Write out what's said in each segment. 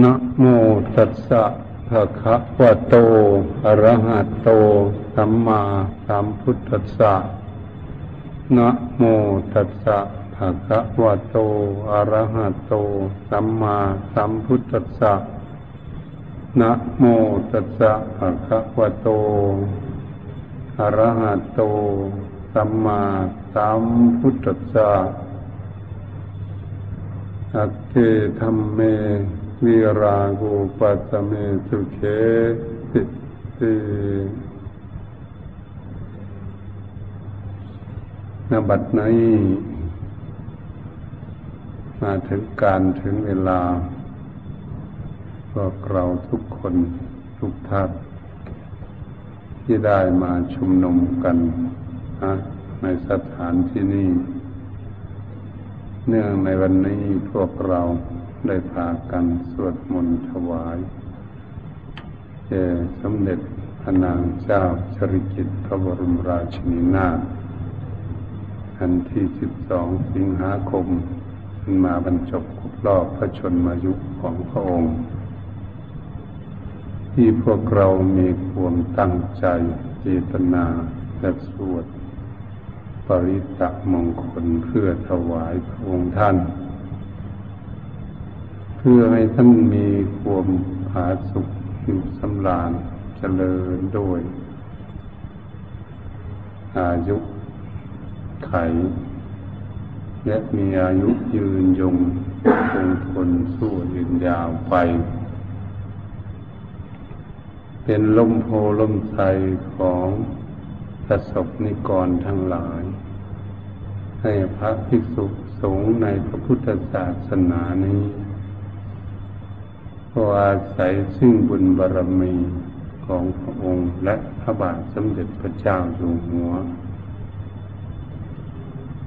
นะโมตัสสะภะคะวะโต อะระหะโต สัมมาสัมพุทธัสสะนะโมตัสสะภะคะวะโต อะระหะโต สัมมาสัมพุทธัสสะนะโมตัสสะภะคะวะโต อะระหะโต สัมมาสัมพุทธัสสะอัตเตธรรมเม วิรากูปัสเมสุเขติตินบัดนี้มาถึงการถึงเวลาพวกเราทุกคนทุกท่านที่ได้มาชุมนุมกันนะในสถานที่นี้ เนื่องในวันนี้พวกเรา ได้พากันสวดมนต์ถวายแด่สมเด็จพระนางเจ้าชริกิตพระบรมราชินีนาถอันที่สิบสองสิงหาคมมาบรรจบครบรอบพระชนมายุของพระองค์ ที่พวกเรามีความตั้งใจเจตนาและสวด ปริตะมงคลเพื่อถวายพระองค์ท่าน พื่อให้ท่านมีความผาสุขอยู่สำราญเจริญโดยอายุไข และมีอายุยืนยงคงทนสู้ยืนยาวไป เป็นลมโพลมใสของประสบนิกรทั้งหลาย ให้พระภิกษุสงฆ์ในพระพุทธศาสนานี้ ก็อาศัยซึ่งบุญบารรมีของพระองค์และพระบาทสมเด็จพระเจ้าอยู่หัว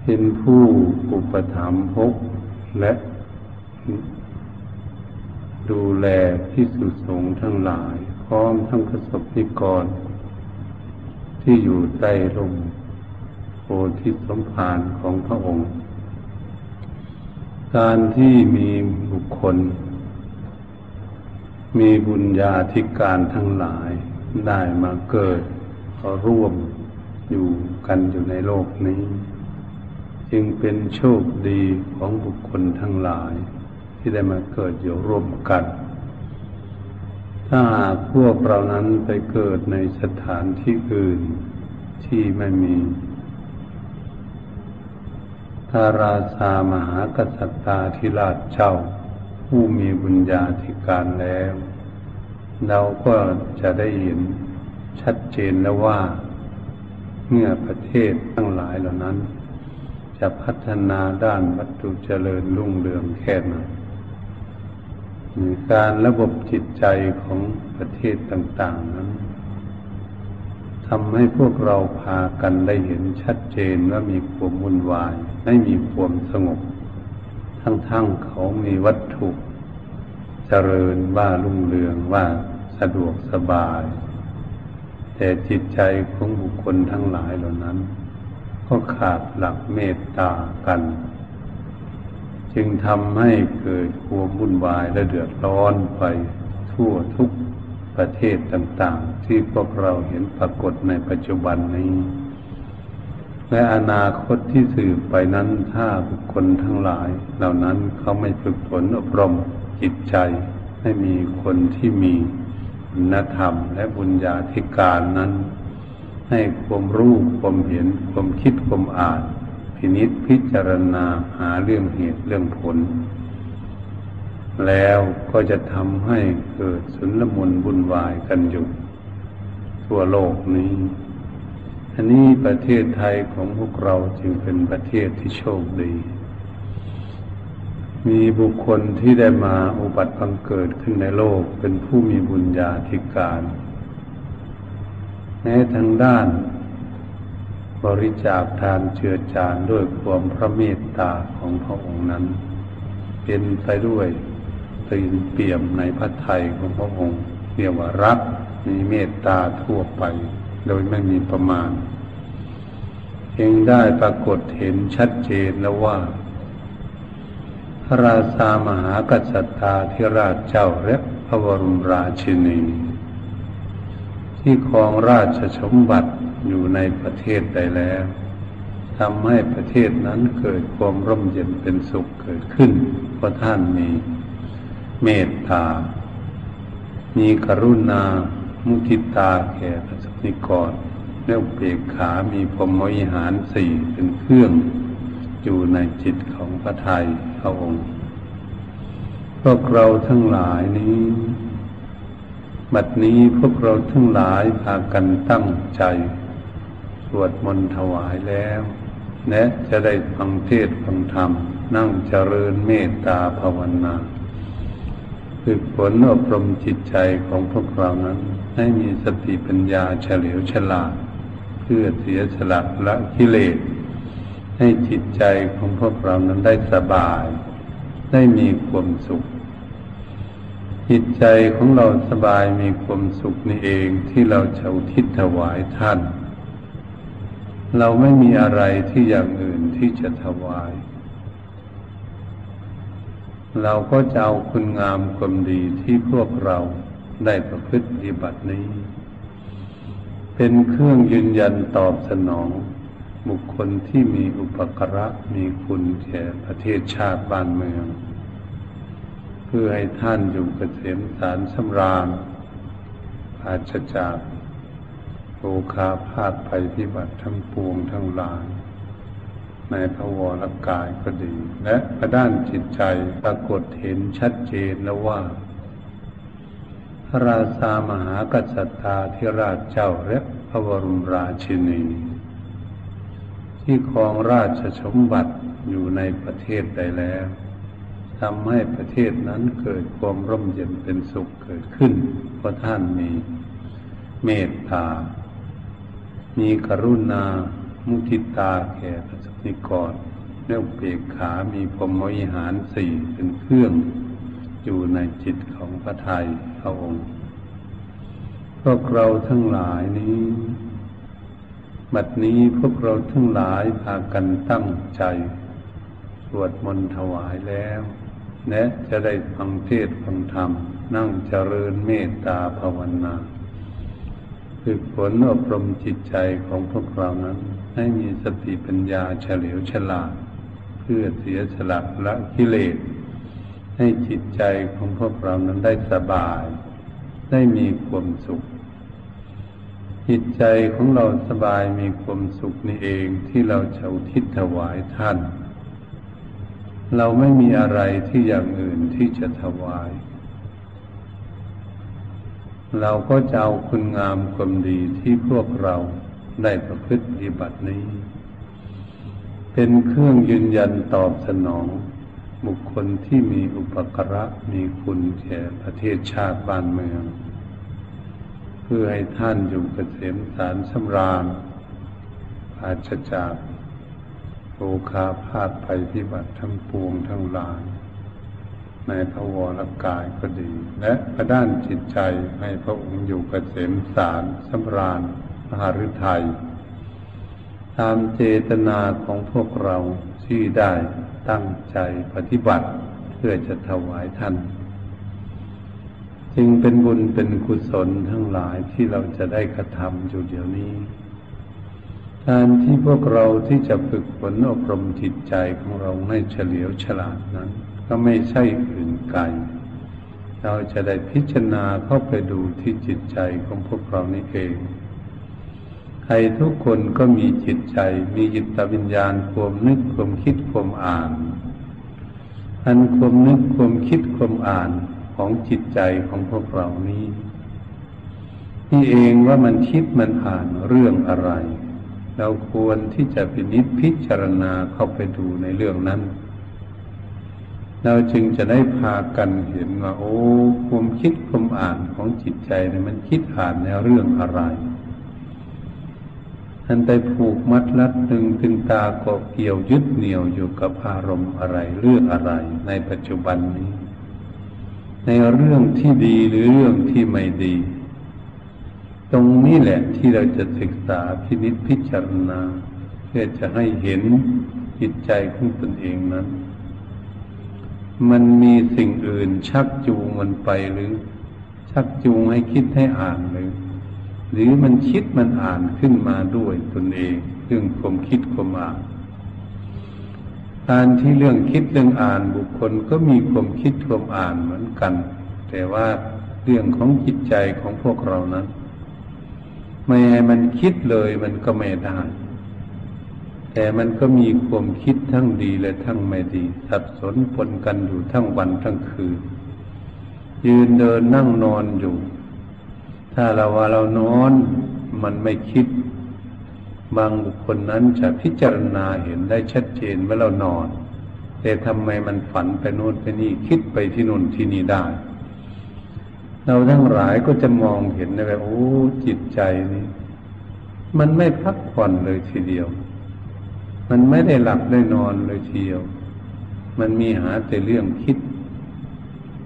เป็นผู้อุปถัมภกและดูแลที่สุสงทั้งหลายพร้อมทั้งประสบนิกร ที่อยู่ใต้ลมโพธิสมภารของพระองค์ การที่มีบุคคล มีบุญญาธิการทั้งหลายได้มาเกิดก็ร่วมอยู่กันอยู่ในโลกนี้ จึงเป็นโชคดีของบุคคลทั้งหลาย ที่ได้มาเกิดอยู่ร่วมกัน ถ้าพวกเรานั้นไปเกิดในสถานที่อื่นที่ไม่มีพระราชามหากษัตริย์ธิราชเจ้า ผู้มีบุญญาธิการแล้ว เราก็จะได้เห็นชัดเจนแล้วว่า เมื่อประเทศทั้งหลายเหล่านั้น จะพัฒนาด้านวัตถุเจริญรุ่งเรืองแค่ไหนมีการระบบจิตใจของประเทศต่าง ๆนั้นทำให้พวกเราพากันได้เห็นชัดเจนว่ามีความวุ่นวาย ไม่มีความสงบ ทั้งๆเขามีวัตถุเจริญว่ารุ่งเรืองว่าสะดวกสบาย แต่จิตใจของบุคคลทั้งหลายเหล่านั้น ก็ขาดหลักเมตตากัน จึงทำให้เกิดความวุ่นวายและเดือดร้อนไปทั่วทุกประเทศต่างๆ ที่พวกเราเห็นปรากฏในปัจจุบันนี้ และอนาคตที่สืบไปนั้นถ้าบุคคลทั้งหลาย เหล่านั้นเขาไม่ฝึกฝนอบรมจิตใจให้มีคนที่มีคุณธรรม และบุญญาธิการนั้น ให้ความรู้ความเห็นความคิดความอ่านพินิษพิจารณาหาเรื่องเหตุเรื่องผล แล้วก็จะทำให้เกิดสุนลมุนบุญวายกันอยู่ทั่วโลกนี้ อันนี้ประเทศไทยของพวกเราจึงเป็นประเทศที่โชคดี มีบุคคลที่ได้มาอุบัติบังเกิดขึ้นในโลกเป็นผู้มีบุญญาธิการแม้ทางด้านบริจาคทานเจือจานด้วยความพระเมตตาของพระองค์นั้น เป็นไปด้วยตื่นเปี่ยมในพระทัยของพระองค์เรียกว่ารักมีเมตตาทั่วไป โดยไม่มีประมาณเองได้ปรากฏเห็นชัดเจนแล้วว่า พระราชามหากษัตริย์ธิราชเจ้าและพระบรมราชินี ที่ครองราชสมบัติอยู่ในประเทศใดแล้วทำให้ประเทศนั้นเกิดความร่มเย็นเป็นสุขเกิดขึ้น เพราะท่านมีเมตตา มีกรุณา มุทิตาแก่ประ นิกรเนื้อเปกขามีพรหมวิหารสี่เป็นเครื่องอยู่ในจิตของพระไทยพระองค์พวกเราทั้งหลายนี้ บัดนี้พวกเราทั้งหลายพากันตั้งใจ สวดมนต์ถวายแล้วและจะได้ฟังเทศฟังธรรม นั่งเจริญเมตตาภาวนา ฝึกฝนอบรมจิตใจของพวกเรานั้น ให้มีสติปัญญาเฉลียวฉลาด เพื่อเสียสละละกิเลส ให้จิตใจของพวกเรานั้นได้สบาย ได้มีความสุข จิตใจของเราสบายมีความสุขนี่เองที่เราเฉาทิศถวายท่าน เราไม่มีอะไรที่อย่างอื่นที่จะถวาย เราก็จะเอาคุณงามความดีที่พวกเราได้ประพฤติปฏิบัตินี้ เป็นเครื่องยืนยันตอบสนอง บุคคลที่มีอุปกระมีคุณแก่ประเทศชาติบ้านเมือง เพื่อให้ท่านอยู่เกษมสารสำราญอาจจากโอคาพาดภัยพิบัติทั้งปวงทั้งหลาย ในพระวรกายก็ดี และประด้านจิตใจปรากฏเห็นชัดเจนแล้วว่า พระราชามหากษัตริย์ธิราชเจ้าและพระบรมราชินี ที่ครองราชสมบัติอยู่ในประเทศใดแล้วทำให้ประเทศนั้นเกิดความร่มเย็นเป็นสุขเกิดขึ้น เพราะท่านมีเมตตา มีกรุณา มุทิตาแก่ประช สนิกรเนื้อเปกขามีพรมวิหารสี่เป็นเครื่องอยู่ในจิตของพระไทยพระองค์ พวกเราทั้งหลายนี้ บัดนี้พวกเราทั้งหลายพากันตั้งใจ สวดมนต์ถวายแล้วและจะได้ฟังเทศฟังธรรม นั่งเจริญเมตตาภาวนาฝึกฝนอบรมจิตใจของพวกเรานั้น ให้มีสติปัญญาเฉลียวฉลาด เพื่อเสียสละละกิเลส ให้จิตใจของพวกเรานั้นได้สบาย ได้มีความสุข จิตใจของเราสบายมีความสุขนี่เองที่เราเฉาทิศถวายท่าน เราไม่มีอะไรที่อย่างอื่นที่จะถวายเราก็จะเอาคุณงามความดีที่พวกเรา ได้ประพฤติปฏิบัตินี้ เป็นเครื่องยืนยันตอบสนองบุคคลที่มีอุปกระมีคุณแก่ประเทศชาติบ้านเมือง เพื่อให้ท่านอยู่เกษมสารสำราญอาจจากโอคาพาดภัยพิบัติทั้งปวงทั้งหลาย ในพระวรกายก็ดี และประด้านจิตใจให้พระองค์อยู่เกษมสารสำราญ หฤทัยตามเจตนาของพวกเราที่ได้ตั้งใจปฏิบัติเพื่อจะถวายท่าน จึงเป็นบุญเป็นกุศลทั้งหลายที่เราจะได้กระทำอยู่เดี๋ยวนี้การที่พวกเราที่จะฝึกฝนอบรมจิตใจของเราให้เฉลียวฉลาดนั้น ก็ไม่ใช่อื่นไกล เราจะได้พิจารณาเข้าไปดูที่จิตใจของพวกเรานี่เอง ใครทุกคนก็มีจิตใจ มีจิตวิญญาณความนึกความคิดความอ่าน อันความนึกความคิดความอ่านของจิตใจของพวกเรานี้นี่เองว่ามันคิดมันอ่านเรื่องอะไร เราควรที่จะพินิจพิจารณาเข้าไปดูในเรื่องนั้น เราจึงจะได้พากันเห็นว่า โอ้ความคิดความอ่านของจิตใจเนี่ยมันคิดอ่านในเรื่องอะไร อันไปผูกมัดลัดตึงตึงตาเกาะเกี่ยวยึดเหนี่ยวอยู่กับอารมณ์อะไรเรื่องอะไรในปัจจุบันนี้ ในเรื่องที่ดีหรือเรื่องที่ไม่ดี ตรงนี้แหละที่เราจะศึกษาพินิจพิจารณา เพื่อจะให้เห็นจิตใจของตนเองนั้น มันมีสิ่งอื่นชักจูงมันไปหรือ ชักจูงให้คิดให้อ่านหรือ หรือมันคิดมันอ่านขึ้นมาด้วยตนเองเรื่องความคิดความอ่านการที่เรื่องคิดเรื่องอ่านบุคคลก็มีความคิดความอ่านเหมือนกัน แต่ว่าเรื่องของจิตใจของพวกเรานั้น ไม่ให้มันคิดเลยมันก็ไม่ได้แต่มันก็มีความคิดทั้งดีและทั้งไม่ดี สับสนปนกันอยู่ทั้งวันทั้งคืนยืนเดินนั่งนอนอยู่ ถ้าเราว่าเรานอนมันไม่คิด บางบุคคลนั้นจะพิจารณาเห็นได้ชัดเจนว่าเรานอน แต่ทำไมมันฝันไปโน่นไปนี่คิดไปที่นู่นที่นี่ได้ เราทั้งหลายก็จะมองเห็นได้ว่าโอ้จิตใจนี้มันไม่พักผ่อนเลยทีเดียว มันไม่ได้หลับได้นอนเลยทีเดียว มันมีหาแต่เรื่องคิด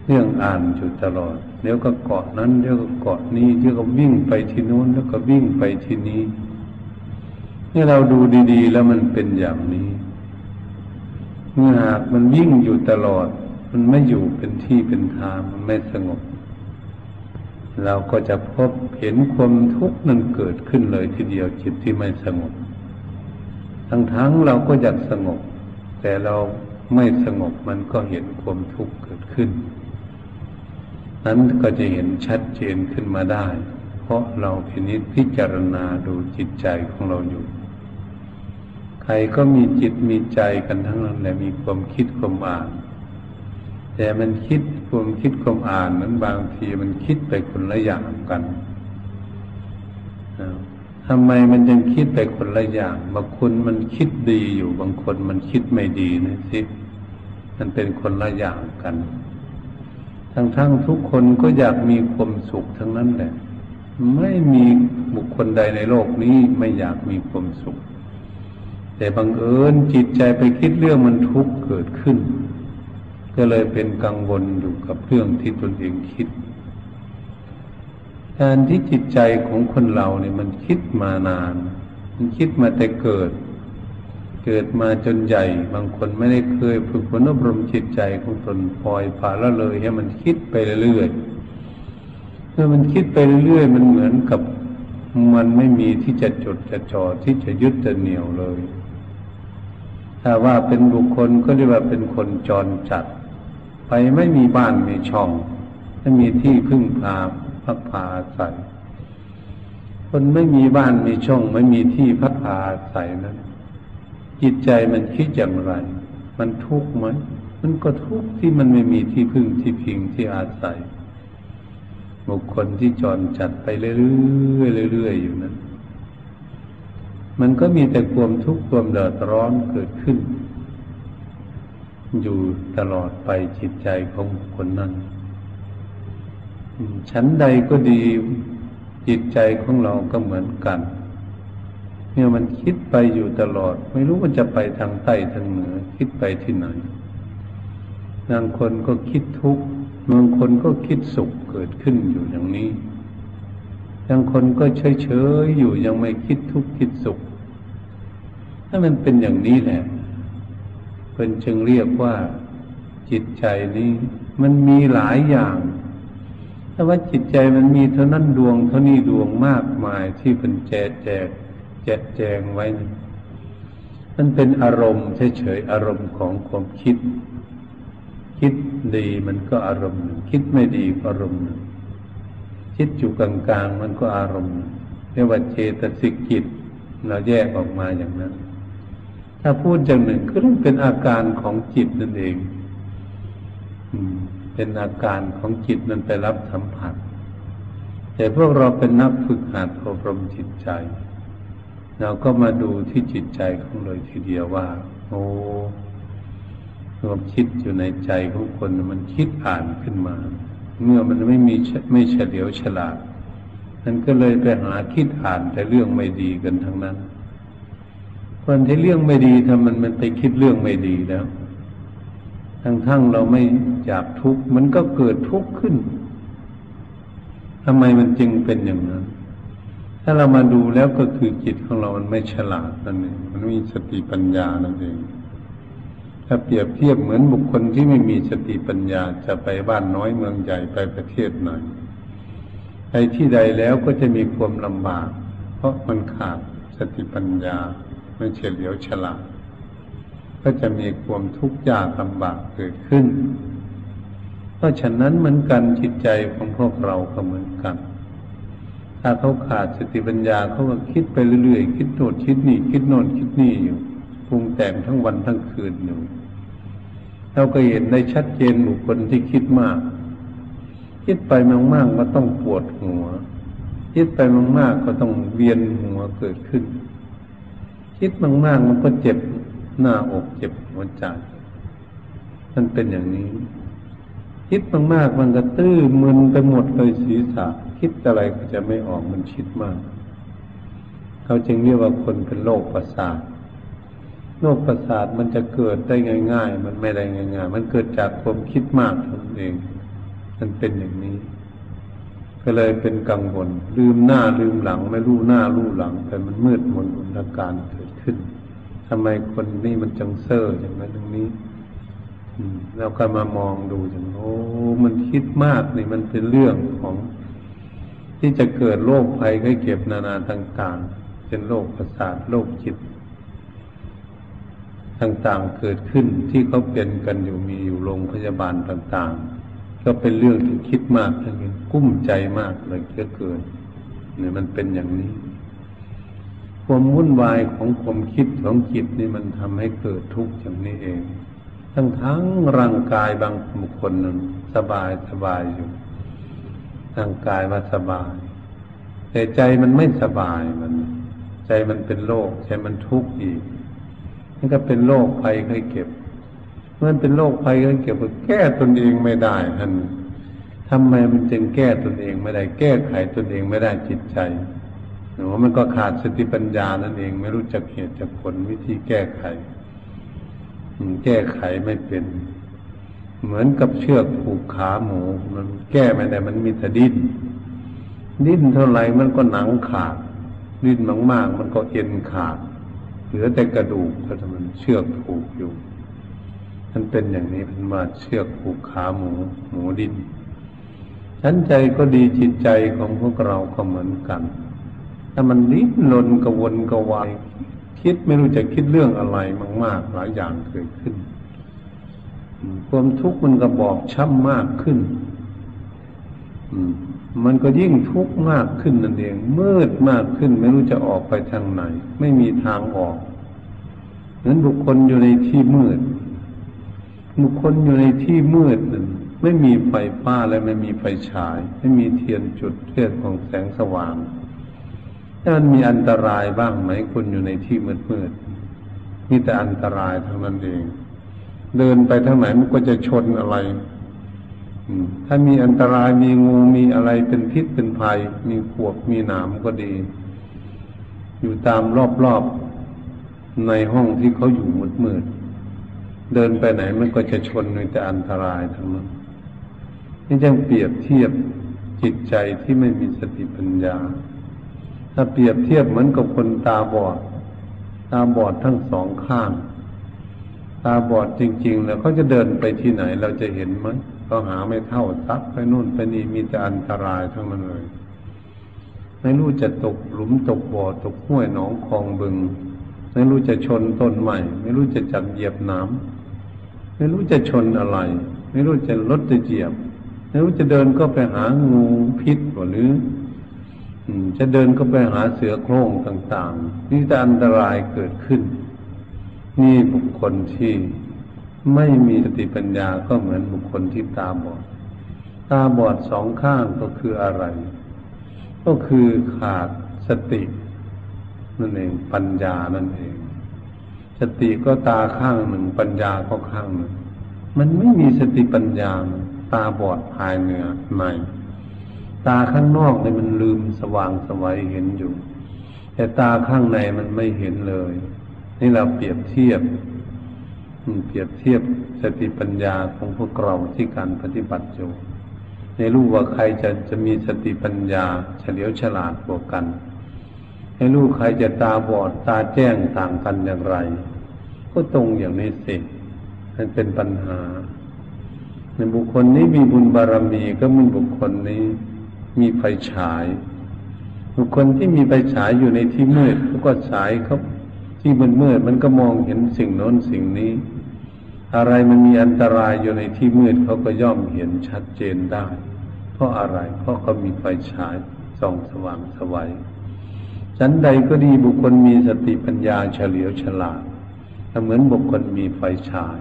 เรื่องอ่านอยู่ตลอด เดี๋ยวก็เกาะนั้นเดี๋ยวก็เกาะนี้เดี๋ยวก็วิ่งไปที่โน้นแล้วก็วิ่งไปที่นี้นี่เราดูดีๆ แล้วมันเป็นอย่างนี้เมื่อหากมันวิ่งอยู่ตลอด มันไม่อยู่เป็นที่เป็นทางมันไม่สงบ เราก็จะพบเห็นความทุกข์นั้นเกิดขึ้นเลยทีเดียวจิตที่ไม่สงบ ทั้งทั้งเราก็อยากสงบ แต่เราไม่สงบมันก็เห็นความทุกข์เกิดขึ้น นั้นก็จะเห็นชัดเจนขึ้นมาได้ เพราะเราพินิจพิจารณาดูจิตใจของเราอยู่ ใครก็มีจิตมีใจกันทั้งนั้นแหละมีความคิดความอ่าน แต่มันคิดความคิดความอ่านนั้นบางทีมันคิดไปคนละอย่างกันทำไมมันยังคิดไปคนละอย่าง บางคนมันคิดดีอยู่ บางคนมันคิดไม่ดีนะสิ มันเป็นคนละอย่างกัน ทั้งๆททุกคนก็อยากมีความสุขทั้งนั้นแหละ ไม่มีบุคคลใดในโลกนี้ไม่อยากมีความสุข แต่บังเอิญจิตใจไปคิดเรื่องมันทุกข์เกิดขึ้น ก็เลยเป็นกังวลอยู่กับเรื่องที่ตนเองคิด การที่จิตใจของคนเราเนี่ยมันคิดมานาน มันคิดมาแต่เกิด เกิดมาจนใหญ่ บางคนไม่ได้เคยฝึกฝนอบรมจิตใจของตนปล่อยผ่าละเลยให้มันคิดไปเรื่อยๆเมื่อมันคิดไปเรื่อยๆมันเหมือนกับมันไม่มีที่จะจดจะจ่อที่จะยึดจะเหนี่ยวเลย ถ้าว่าเป็นบุคคลก็เรียกว่าเป็นคนจรจัด ไปไม่มีบ้านมีช่อง ไม่มีที่พึ่งพาพักผาอาศัยคนไม่มีบ้านมีช่อง ไม่มีที่พักผาอาศัยนั้น จิตใจมันคิดอย่างไร มันทุกข์ไหมมันก็ทุกข์ที่มันไม่มีที่พึ่งที่พิงที่อาศัย บุคคลที่จรจัดไปเรื่อยๆเรื่อยๆอยู่นั้นมันก็มีแต่ความทุกข์ความเดือดร้อนเกิดขึ้น อยู่ตลอดไปจิตใจของคนนั้นชั้นใดก็ดีจิตใจของเราก็เหมือนกัน เมื่อมันคิดไปอยู่ตลอด ไม่รู้มันจะไปทางใต้ทางเหนือ คิดไปที่ไหนบางคนก็คิดทุกข์บางคนก็คิดสุขเกิดขึ้นอยู่อย่างนี้บางคนก็เฉยเฉยอยู่ยังไม่คิดทุกข์คิดสุข ถ้ามันเป็นอย่างนี้แหละเป็นจึงเรียกว่าจิตใจนี้มันมีหลายอย่างถ้าว่าจิตใจมันมีเท่านั้นดวงเท่านี้ดวงมากมายที่เป็นแจกแจก จกแจงไว้ มันเป็นอารมณ์เฉยๆอารมณ์ของความคิด คิดดีมันก็อารมณ์ คิดไม่ดีก็อารมณ์ คิดอยู่กลางๆมันก็อารมณ์เรียกว่าเจตสิกจิตเราแยกออกมาอย่างนั้น ถ้าพูดอย่างหนึ่งก็ต้องเป็นอาการของจิตนั่นเอง อืม เป็นอาการของจิตมันไปรับสัมผัสแต่พวกเราเป็นนักฝึกหัดอบรมจิตใจ เราก็มาดูที่จิตใจของเลยทีเดียวว่า โอ้ความคิดอยู่ในใจของคนมันคิดอ่านขึ้นมา เมื่อมันไม่มีไม่เฉลียวฉลาดมันก็เลยไปหาคิดอ่านแต่เรื่องไม่ดีกันทั้งนั้น คนที่เรื่องไม่ดีทำมันมันไปคิดเรื่องไม่ดีแล้ว ทั้งทั้งเราไม่อยากทุกข์มันก็เกิดทุกข์ขึ้นทำไมมันจึงเป็นอย่างนั้น ถ้าเรามาดูแล้วก็คือจิตของเรามันไม่ฉลาดนั่นเองมันมีสติปัญญานั่นเองถ้าเปรียบเทียบเหมือนบุคคลที่ไม่มีสติปัญญาจะไปบ้านน้อยเมืองใหญ่ไปประเทศไหนไปที่ใดแล้วก็จะมีความลำบาก เพราะมันขาดสติปัญญาไม่เฉลียวฉลาด ก็จะมีความทุกข์ยากลำบากเกิดขึ้น เพราะฉะนั้นเหมือนกันจิตใจของพวกเราก็เหมือนกัน ถ้าเขาขาดสติปัญญาเขาก็คิดไปเรื่อยๆ คิดโน่นคิดนี่ คิดโน่นคิดนี่อยู่ปรุงแต่งทั้งวันทั้งคืนอยู่เราก็เห็นได้ชัดเจนบุคคลที่คิดมาก คิดไปมากๆก็ต้องปวดหัว คิดไปมากๆก็ต้องเวียนหัวเกิดขึ้น คิดมากๆมันก็เจ็บหน้าอกเจ็บหัวใจมันเป็นอย่างนี้ คิดมากๆมันก็ตื้อมึนไปหมดเลยศีรษะ คิดอะไรก็จะไม่ออกมันคิดมาก เขาจึงเรียกว่าคนเป็นโรคประสาทโรคประสาทมันจะเกิดได้ง่าย ๆ มันไม่ได้ง่ายๆมันเกิดจากความคิดมากนั่นเอง มันเป็นอย่างนี้ ก็เลยเป็นกังวลลืมหน้าลืมหลัง ไม่รู้หน้ารู้หลัง แต่มันมืดมนอุนการเกิดขึ้นทำไมคนนี้มันจังเซอร์อย่างนั้นตรงนี้เราก็มามองดูอย่างโอ้ มันคิดมากนี่มันเป็นเรื่องของ ที่จะเกิดโรคภัยไข้เก็บนานาต่างๆ เป็นโรคประสาทโรคจิต ต่างๆ เกิดขึ้นที่เขาเป็นกันอยู่มีอยู่โรงพยาบาลต่างๆ ก็เป็นเรื่องที่คิดมากทั้งนี้กุ้มใจมากเลยเยอะเกินเนี่ยมันเป็นอย่างนี้ ความวุ่นวายของความคิดของจิตนี่มันทำให้เกิดทุกข์อย่างนี้เอง ทั้งทั้งร่างกายบางบุคคลนั้นสบายสบายอยู่ ร่างกายว่าสบาย แต่ใจมันไม่สบายมัน ใจมันเป็นโรคใจมันทุกข์อีกนี่ก็เป็นโรคภัยไข้เก็บ เมื่อเป็นโรคภัยไข้เก็บก็แก้ตนเองไม่ได้ท่านทำไมมันจึงแก้ตนเองไม่ได้ แก้ไขตนเองไม่ได้จิตใจหรือว่ามันก็ขาดสติปัญญานั่นเอง ไม่รู้จักเหตุจักผลวิธีแก้ไขแก้ไขไม่เป็น เหมือนกับเชือกผูกขาหมู มันแก้ไม่ได้มันมีแต่ดิ้นดิ้นเท่าไหร่มันก็หนังขาด ดิ้นมากๆ มันก็เอ็นขาด เหลือแต่กระดูกก็ทำมันเชือกผูกอยู่มันเป็นอย่างนี้เป็นมาเชือกผูกขาหมู หมูดิ้นชั้นใจก็ดีจิตใจของพวกเราก็เหมือนกัน ถ้ามันนิดลนกระวนกระวายคิดไม่รู้จะคิดเรื่องอะไรมาก ๆ หลายอย่างเกิดขึ้น ความทุกข์มันก็บอกช้ำมากขึ้นมันก็ยิ่งทุกข์มากขึ้นนั่นเองมืดมากขึ้น ไม่รู้จะออกไปทางไหน ไม่มีทางออกเหมือนบุคคลอยู่ในที่มืด บุคคลอยู่ในที่มืดนั่นไม่มีไฟฟ้าและไม่มีไฟฉาย ไม่มีเทียนจุดเทียนของแสงสว่างมันมีอันตรายบ้างไหมคุณอยู่ในที่มืดมืดมีแต่อันตรายทั้งนั้นเอง เดินไปทางไหนมันก็จะชนอะไรถ้ามีอันตรายมีงูมีอะไรเป็นพิษเป็นภัย มีขวกมีหนามก็ดี อยู่ตามรอบๆในห้องที่เขาอยู่มืดๆเดินไปไหนมันก็จะชนมีแต่อันตรายทั้งนั้นนี่จึงเปรียบเทียบจิตใจที่ไม่มีสติปัญญา ถ้าเปรียบเทียบเหมือนกับคนตาบอด ตาบอดทั้งสองข้าง ตาบอดจริงๆแล้วเขาจะเดินไปที่ไหนเราจะเห็นไหมเขาหาไม่เท่าซักไปนู่นไปนี่มีแต่อันตรายทั้งนั้นเลย ไม่รู้จะตกหลุมตกบ่อตกห้วยหนองคลองบึง ไม่รู้จะชนต้นใหม่ ไม่รู้จะจับเหยียบน้ำไม่รู้จะชนอะไร ไม่รู้จะลดจะเหยียบ ไม่รู้จะเดินก็ไปหางูพิษหรือจะเดินก็ไปหาเสือโคร่งต่าง ๆ นี่จะอันตรายเกิดขึ้น นี่บุคคลที่ไม่มีสติปัญญาก็เหมือนบุคคลที่ตาบอด ตาบอดสองข้างก็คืออะไร ก็คือขาดสตินั่นเองปัญญานั่นเอง สติก็ตาข้างหนึ่งปัญญาก็ข้างหนึ่ง มันไม่มีสติปัญญา ตาบอดภายเหนือในตาข้างนอกเนี่ยมันลืมสว่างสวัยเห็นอยู่ แต่ตาข้างในมันไม่เห็นเลย นี่เราเปรียบเทียบเปรียบเทียบสติปัญญาของพวกเราที่การปฏิบัติอยู่ในรู้ว่าใครจะจะมีสติปัญญาเฉลียวฉลาดกว่ากัน ให้รู้ใครจะตาบอดตาแจ้งต่างกันอย่างไร ก็ตรงอย่างนี้สิมันเป็นปัญหา ในบุคคลนี้มีบุญบารมีก็มันบุคคลนี้มีไฟฉาย บุคคลที่มีไฟฉายอยู่ในที่มืดเขาก็ฉายเขา ที่มันมืดมันก็มองเห็นสิ่งโน้นสิ่งนี้ อะไรมันมีอันตรายอยู่ในที่มืดเขาก็ย่อมเห็นชัดเจนได้ เพราะอะไร เพราะเขามีไฟฉายส่องสว่างสวัยฉันใดก็ดีบุคคลมีสติปัญญาเฉลียวฉลาดเหมือนบุคคลมีไฟฉาย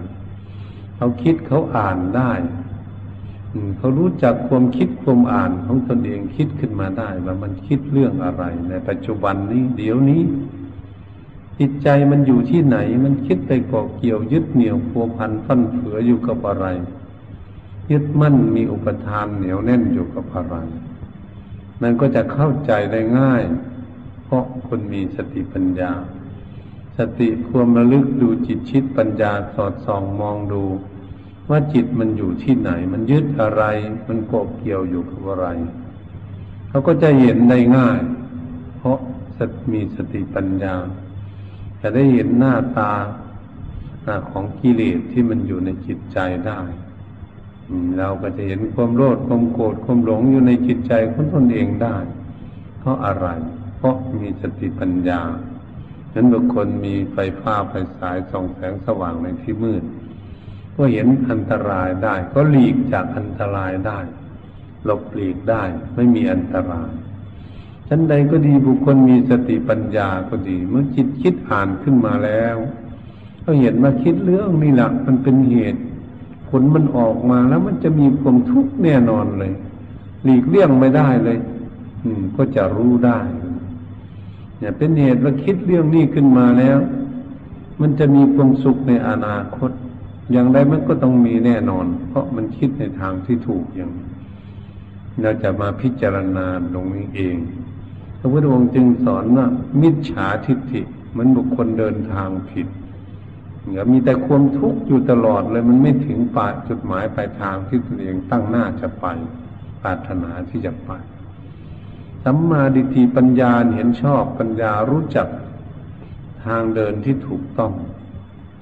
เขาคิดเขาอ่านได้เขารู้จักความคิดความอ่านของตนเองคิดขึ้นมาได้ ว่ามันคิดเรื่องอะไร ในปัจจุบันนี้ เดี๋ยวนี้ จิตใจมันอยู่ที่ไหน มันคิดไปเกาะเกี่ยวยึดเหนี่ยวพัวพันฟันเฟืออยู่กับอะไร ยึดมั่นมีอุปทานเหนียวแน่นอยู่กับอะไรมันก็จะเข้าใจได้ง่าย เพราะคนมีสติปัญญา สติความระลึกดูจิตชิดปัญญาสอดส่องมองดู ว่าจิตมันอยู่ที่ไหน มันยึดอะไร มันเกาะเกี่ยวอยู่กับอะไร เขาก็จะเห็นได้ง่าย เพราะมีสติปัญญา จะได้เห็นหน้าตาของกิเลสที่มันอยู่ในจิตใจได้เราก็จะเห็นความโลภความโกรธความหลงอยู่ในจิตใจของตนเองได้ เพราะอะไร เพราะมีสติปัญญาฉะนั้นบุคคลมีไฟฟ้าไฟสายส่องแสงสว่างในที่มืด ก็เห็นอันตรายได้ ก็หลีกจากอันตรายได้หลบหลีกได้ไม่มีอันตราย ชั้นใดก็ดีบุคคลมีสติปัญญาก็ดี เมื่อจิตคิดอ่านขึ้นมาแล้วก็เห็นว่าคิดเรื่องนี่แหละมันเป็นเหตุ ผลมันออกมาแล้วมันจะมีความทุกข์แน่นอนเลย หลีกเลี่ยงไม่ได้เลย อืม ก็จะรู้ได้เนี่ยเป็นเหตุว่าคิดเรื่องนี้ขึ้นมาแล้ว มันจะมีความสุขในอนาคต อย่างไรมันก็ต้องมีแน่นอน เพราะมันคิดในทางที่ถูกอย่าง เราจะมาพิจารณาตรงนี้เอง พระพุทธองค์จึงสอนว่ามิจฉาทิฏฐิมันบุคคลเดินทางผิดเนี่ยมีแต่ความทุกข์อยู่ตลอดเลยมันไม่ถึงปลายจุดหมายปลายทางที่ตัวเองตั้งหน้าจะไปปรารถนาที่จะไปสัมมาดิฏฐิปัญญาเห็นชอบปัญญารู้จักทางเดินที่ถูกต้อง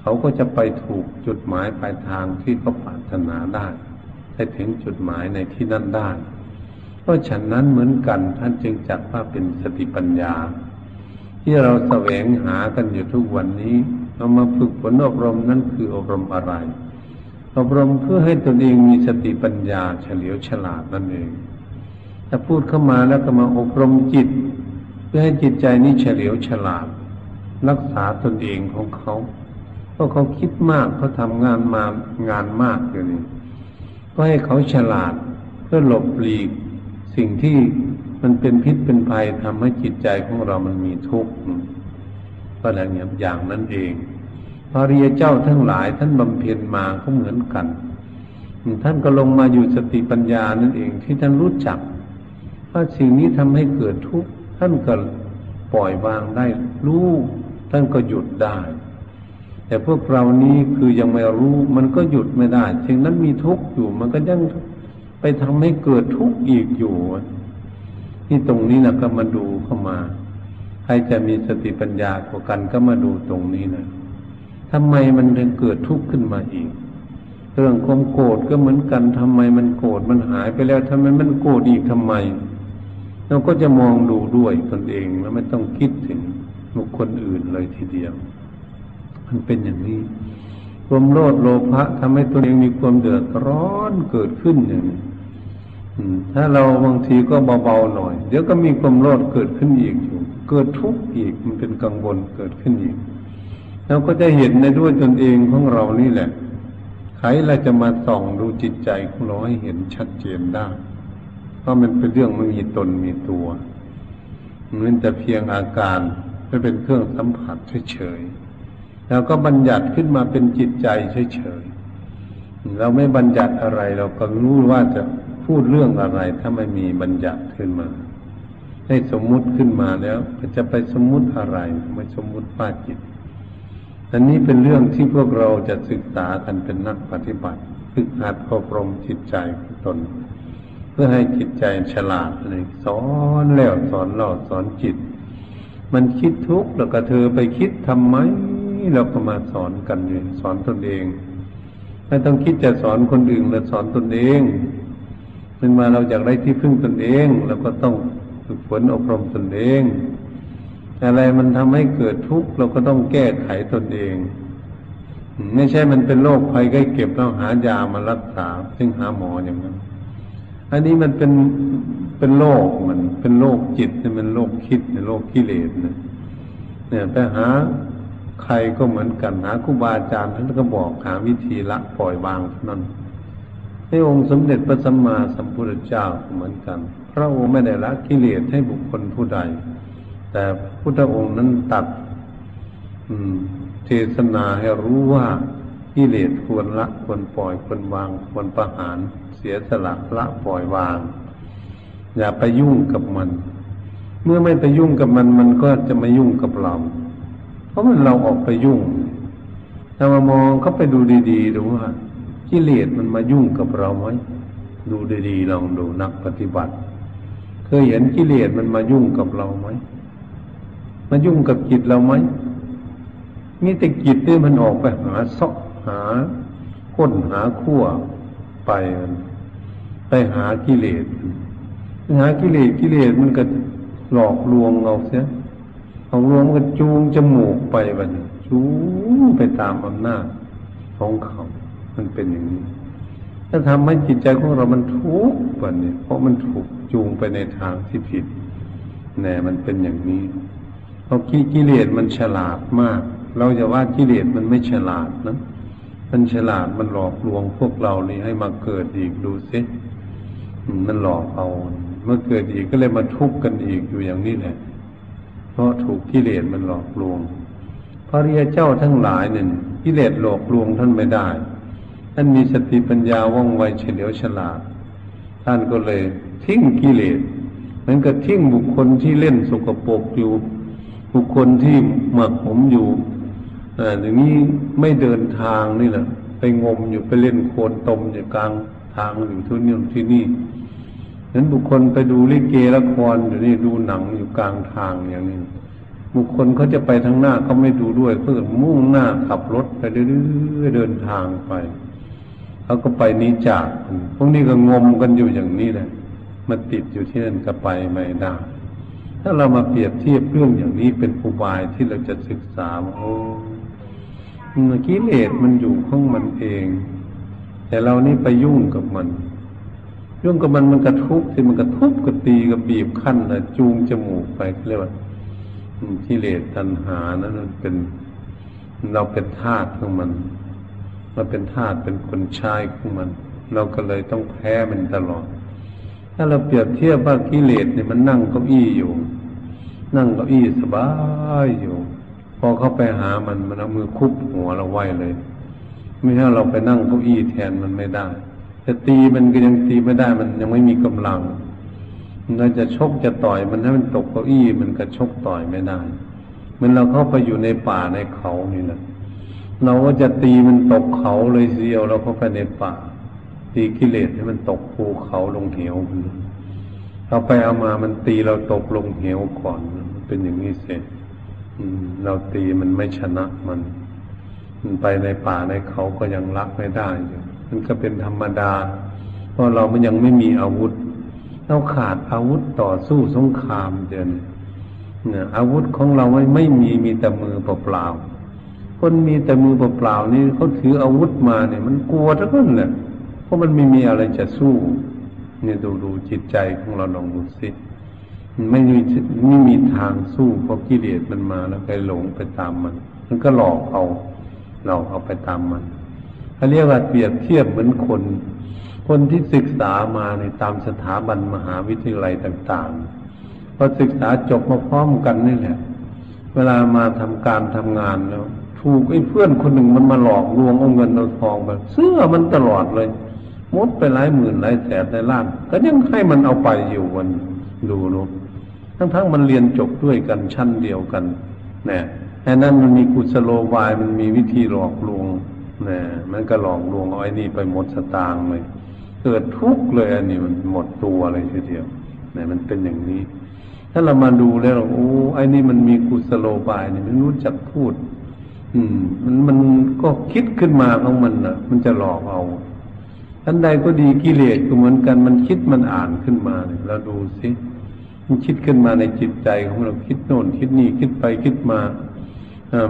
เขาก็จะไปถูกจุดหมายปลายทางที่เขาปรารถนาได้ให้ถึงจุดหมายในที่นั่นได้ เพราะฉะนั้นเหมือนกัน ท่านจึงจัดว่าเป็นสติปัญญา ที่เราแสวงหากันอยู่ทุกวันนี้เรามาฝึกฝนอบรมนั่นคืออบรมอะไร อบรมเพื่อให้ตนเองมีสติปัญญาเฉลียวฉลาดนั่นเองถ้าพูดเข้ามาแล้วก็มาอบรมจิต เพื่อให้จิตใจนี้เฉลียวฉลาด รักษาตนเองของเขาเพราะเขาคิดมากเขาทำงานมางานมากอยู่นี่ก็ให้เขาฉลาดเพื่อหลบหลีก สิ่งที่มันเป็นพิษเป็นภัยทำให้จิตใจของเรามันมีทุกข์ก็แล้วเนี่ยอย่างนั้นเองพระริยเจ้าทั้งหลาย ท่านบำเพ็ญมาก็เหมือนกัน ท่านก็ลงมาอยู่สติปัญญานั่นเองที่ท่านรู้จักว่าสิ่งนี้ทำให้เกิดทุกข์ท่านก็ปล่อยวางได้รู้ท่านก็หยุดได้ แต่พวกเรานี้คือยังไม่รู้ มันก็หยุดไม่ได้สิ่งนั้นมีทุกข์อยู่มันก็ยัง ไปทำให้เกิดทุกข์อีกอยู่ที่ตรงนี้นะก็มาดูเข้ามาใครจะมีสติปัญญากว่ากันก็มาดูตรงนี้นะทำไมมันถึงเกิดทุกข์ขึ้นมาอีก เรื่องความโกรธก็เหมือนกันทำไมมันโกรธมันหายไปแล้วทำไมมันโกรธอีกทำไม เราก็จะมองดูด้วยตนเองแล้วไม่ต้องคิดถึงบุคคลอื่นเลยทีเดียว มันเป็นอย่างนี้ ความโลภโลภะทำให้ตัวเองมีความเดือดร้อนเกิดขึ้นอย่างนี้ถ้าเราบางทีก็เบาๆหน่อย เดี๋ยวก็มีความโลภเกิดขึ้นอีกอยู่เกิดทุกข์อีกมันเป็นกังวลเกิดขึ้นอีกเราก็จะเห็นในด้วยตนเองของเรานี่แหละใครเราจะมาส่องดูจิตใจของเราให้เห็นชัดเจนได้เพราะมันเป็นเรื่องไม่มีตนมีตัวมันจะเพียงอาการไม่เป็นเครื่องสัมผัสเฉยๆ แล้วก็บัญญัติขึ้นมาเป็นจิตใจเฉยๆ เราไม่บัญญัติอะไร เราก็รู้ว่าจะพูดเรื่องอะไร ถ้าไม่มีบัญญัติขึ้นมา ให้สมมุติขึ้นมาแล้วจะไปสมมุติอะไรไม่สมมุติป้าจิต อันนี้เป็นเรื่องที่พวกเราจะศึกษากันเป็นนักปฏิบัติฝึกหัดอบรมจิตใจของตน เพื่อให้จิตใจฉลาดเลยสอนแล้วสอนเล่าสอนจิต มันคิดทุกข์แล้วก็เธอไปคิดทำไม เราก็มาสอนกันอยู่สอนตนเองไม่ต้องคิดจะสอนคนอื่นเราสอนตนเองเป็นมาเราอยากได้ที่พึ่งตนเองเราก็ต้องฝึกฝนอบรมตนเอง อะไรมันทำให้เกิดทุกข์เราก็ต้องแก้ไขตนเอง ไม่ใช่มันเป็นโรคภัยใกล้เก็บแล้วหายามารักษา ซึ่งหาหมออย่างนั้น อันนี้มันเป็นเป็นโรคมัน เป็นโรคจิตเนี่ยมันโรคคิดเนี่ยโรคกิเลสเนี่ยเนี่ยไปหา ใครก็เหมือนกันหาครูบาอาจารย์ท่านก็บอกหาวิธีละปล่อยวางนั้นในองค์สมเด็จพระสัมมาสัมพุทธเจ้าเหมือนกัน พระองค์ไม่ได้ละกิเลสให้บุคคลผู้ใด แต่พุทธองค์นั้นตัดอืมเทศนาให้รู้ว่ากิเลสควรละควรปล่อยควรวางควรประหาร เสียสละละปล่อยวาง อย่าไปยุ่งกับมัน เมื่อไม่ไปยุ่งกับมันมันก็จะไม่ยุ่งกับเรา เพราะมันเราออกไปยุ่งถ้ามามองเข้าไปดูดีๆดูว่ากิเลสมันมายุ่งกับเราไหมดูดีๆลองดูนักปฏิบัติ เคยเห็นกิเลสมันมายุ่งกับเราไหมมายุ่งกับจิตเราไหมมีแต่จิตที่มันออกไปหาซอกหาค้นหาขั้วไปไปหากิเลสหากิเลสกิเลสมันก็หลอกลวงเอาเสีย เอาลวงมันก็จูงจมูกไปบันจูงไปตามอำนาจของเขา มันเป็นอย่างนี้ ถ้าทำให้จิตใจของเรามันทุกข์แบบนี้เพราะมันถูกจูงไปในทางที่ผิดแน่มันเป็นอย่างนี้เพราะกิเลสมันฉลาดมาก เราจะว่ากิเลสมันไม่ฉลาดนะมันฉลาดมันหลอกลวงพวกเรานี่ให้มาเกิดอีกดูสิมันหลอกเอา เมื่อเกิดอีกก็เลยมาทุกข์กันอีกอยู่อย่างนี้แหละ ราะถูกกิเลสมันหลอกลวง พระริยเจ้าทั้งหลายเนี่ยกิเลสหลอกลวงท่านไม่ได้ ท่านมีสติปัญญาว่องไวเฉลียวฉลาด ท่านก็เลยทิ้งกิเลสเหมือนกับทิ้งบุคคลที่เล่นสกปรกอยู่ บุคคลที่หมักผมอยู่อย่างนี้ไม่เดินทางนี่แหละไปงมอยู่ไปเล่นโคลนตมอยู่กลางทางอยู่ทุนนี่ที่นี่ เห็นบุคคลไปดูลิเกละครอยู่นี่ดูหนังอยู่กลางทางอย่างนี้ บุคคลเขาจะไปทางหน้าเขาไม่ดูด้วยเพื่อมุ่งหน้าขับรถไปเรื่อยๆเดินทางไปเขาก็ไปนี้จากพวกนี้ก็งมกันอยู่อย่างนี้แหละมาติดอยู่ที่นั่นก็ไปไม่ได้ถ้าเรามาเปรียบเทียบเรื่องอย่างนี้เป็นอุบายที่เราจะศึกษาโอ้กิเลสมันอยู่ของมันเอง แต่เรานี่ไปยุ่งกับมัน ยุ่งกับมันมันกระทุกที่มันกระทุบกระตีกระบีบขั้นนะจูงจมูกไปเรียกว่ากิเลสตัณหานั้นเป็นเราเป็นธาตุของมันมาเป็นทาสเป็นคนชายของมัน เราก็เลยต้องแพ้มันตลอด ถ้าเราเปรียบเทียบว่ากิเลสเนี่ยมันนั่งเก้าอี้อยู่ นั่งเก้าอี้สบายอยู่ พอเข้าไปหามันมันเอามือคุบหัวเราไว้เลย ไม่ใช่เราไปนั่งเก้าอี้แทนมันไม่ได้ จะตีมันก็ยังตีไม่ได้ มันยังไม่มีกำลังเราจะชกจะต่อยมันให้มันตกเก้าอี้มันก็ชกต่อยไม่ได้เหมือนเราเข้าไปอยู่ในป่าในเขานี่แหละเราก็จะตีมันตกเขาเลยเสียวเราเข้าไปในป่า ตีกิเลสให้มันตกภูเขาลงเหวมันเอาไปเอามามันตีเราตกลงเหวก่อนมันเป็นอย่างนี้เสร็จเราตีมันไม่ชนะมัน มันไปในป่าในเขาก็ยังรักไม่ได้อยู่ มันก็เป็นธรรมดา เพราะเรามันยังไม่มีอาวุธเราขาดอาวุธต่อสู้สงครามเดินเนี่ยอาวุธของเราไม่ไม่มีมีแต่มือเปล่าๆคนมีแต่มือเปล่าๆนี่เขาถืออาวุธมาเนี่ย มันกลัวทั้งนั้นแหละเพราะมันไม่มีอะไรจะสู้ เนี่ยดูดูจิตใจของเราลองดูสิไม่มีไม่มีทางสู้เพราะกิเลสมันมาแล้วไปหลงไปตามมัน มันก็หลอกเอาเราเอาไปตามมัน เขาเรียกว่าเปรียบเทียบเหมือนคน คนที่ศึกษามาในตามสถาบันมหาวิทยาลัยต่างๆพอศึกษาจบมาพร้อมกันนี่แหละ เวลามาทำการทำงานแล้ว ถูกไอ้เพื่อนคนหนึ่งมันมาหลอกลวงเอาเงินเอาทองไปเสื้อมันตลอดเลยมดไปหลายหมื่นหลายแสนหลายล้านก็ยังให้มันเอาไปอยู่วันดูนูทั้งๆมันเรียนจบด้วยกันชั้นเดียวกันเนี่ยแค่นั้นมันมีกุศโลบายมันมีวิธีหลอกลวง นี่ยมันก็หลอกลวงเอาไอ้นี่ไปหมดสตางค์เลย เกิดทุกข์เลยอันนี้มันหมดตัวเลยทีเดียวเนี่ยมันเป็นอย่างนี้ ถ้าเรามาดูแล้วโอ้ไอ้นี่มันมีกุศโลบายนี่มันรู้จักพูด อืม มันมันก็คิดขึ้นมาของมันนะมันจะหลอกเอาอันใดก็ดีกิเลสก็เหมือนกัน มันคิดมันอ่านขึ้นมาเนี่ยเราดูสิมันคิดขึ้นมาในจิตใจของเราคิดโน่นคิดนี่คิดไปคิดมา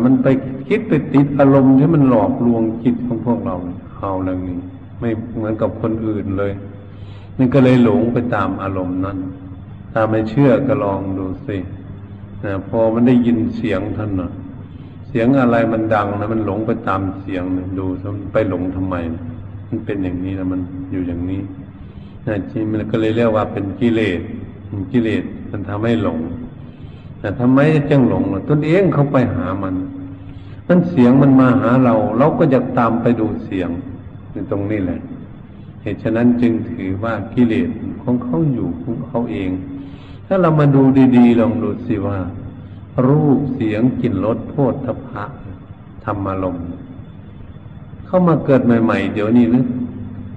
มันไปคิดไปติดอารมณ์ที่มันหลอกลวงจิตของพวกเราเอาเรื่องนี้ไม่เหมือนกับคนอื่นเลยนี่ก็เลยหลงไปตามอารมณ์นั้นถ้าไม่เชื่อก็ลองดูสินะพอมันได้ยินเสียงท่านนะเสียงอะไรมันดังนะมันหลงไปตามเสียงนะดูไปหลงทำไม มันเป็นอย่างนี้นะมันอยู่อย่างนี้นะจริงมันก็เลยเรียกว่าเป็นกิเลสกิเลสมันทำให้หลง แต่ทำไมจึงหลงล่ะตนเองเขาไปหามันนั่นเสียงมันมาหาเรา เราก็จะตามไปดูเสียงในตรงนี้แหละ เหตุฉะนั้นจึงถือว่ากิเลสของเขาอยู่ของเขาเอง ถ้าเรามาดูดีๆลองดูสิว่า รูปเสียงกลิ่นรสโพธพะธรรมารมณ์เข้ามาเกิดใหม่ ๆ เดี๋ยวนี้หรือ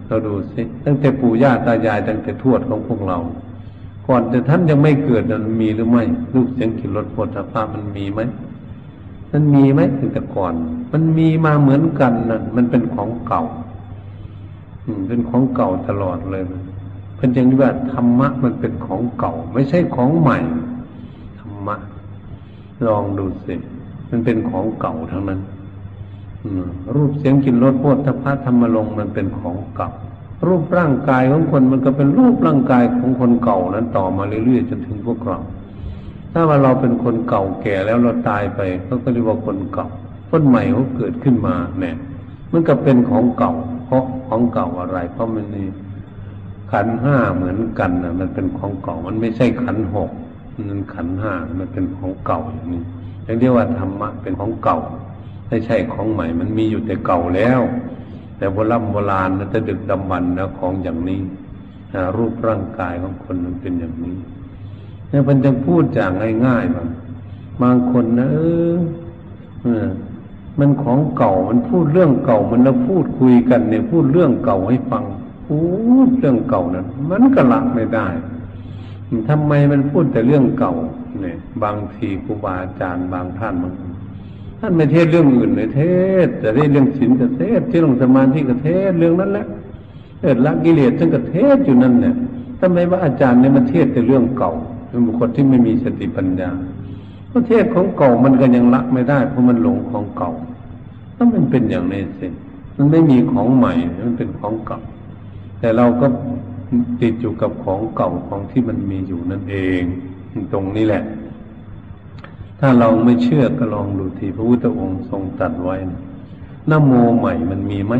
เราดูสิตั้งแต่ปู่ย่าตายายตั้งแต่ทวดของพวกเรา ก่อนแต่ท่านยังไม่เกิดนั้นมีหรือไม่รูปเสียงกลิ่นรสโผฏฐัพพะมันมีไหมมันมีไหมตั้งแต่ก่อน มันมีมาเหมือนกันนั่นมันเป็นของเก่า อืม เป็นของเก่าตลอดเลยเพิ่นจึงว่าธรรมะมันเป็นของเก่า ไม่ใช่ของใหม่ธรรมะลองดูสิมันเป็นของเก่าทั้งนั้นรูปเสียงกลิ่นรสโผฏฐัพพะธรรมลงมันเป็นของเก่า รูปร่างกายของคนมันก็เป็นรูปร่างกายของคนเก่านั้นต่อมาเรื่อยๆจนถึงพวกเรา ถ้าว่าเราเป็นคนเก่าแก่แล้วเราตายไปเขาก็เรียกว่าคนเก่าคนใหม่เขาเกิดขึ้นมาเนี่ยมันก็เป็นของเก่า เพราะของเก่าอะไร เพราะมันนี่ขันห้าเหมือนกันนะมันเป็นของเก่า มันไม่ใช่ขันหกมันขันห้ามันเป็นของเก่าอย่างนี้เรียกว่าธรรมะเป็นของเก่าไม่ใช่ของใหม่ มันมีอยู่แต่เก่าแล้ว แต่โบราณโบราณนะจะดึกดำบรรนะของอย่างนี้รูปร่างกายของคนมันเป็นอย่างนี้เนี่ยมันจะพูดจากง่ายๆบางบางคนนะเออมันของเก่ามันพูดเรื่องเก่ามันแล้วพูดคุยกันเนี่ยพูดเรื่องเก่าให้ฟังพูดเรื่องเก่านั้นมันก็ละไม่ได้ทำไมมันพูดแต่เรื่องเก่า เนี่ย บางทีครูบาอาจารย์บางท่านมัน ท่านไม่เทศเรื่องอื่นเลยเทศจะได้เรื่องศีลก็เทศเรื่องสมาธิก็เทศเรื่องนั้นแหละเทศละกิเลสท่านก็เทศอยู่นั่นเนี่ยทำไมว่าอาจารย์เนี่ยมาเทศแต่เรื่องเก่าเป็นบุคคลที่ไม่มีสติปัญญาเพราะเทศของเก่ามันก็ยังละไม่ได้ เพราะมันหลงของเก่าถ้ามันเป็นอย่างนี้สิมันไม่มีของใหม่มันเป็นของเก่า แต่เราก็ติดอยู่กับของเก่าของที่มันมีอยู่นั่นเอง ตรงนี้แหละ ถ้าเราไม่เชื่อก็ลองดูทีพระพุทธองค์ทรงตัดไว้นะนโมใหม่มันมีไหม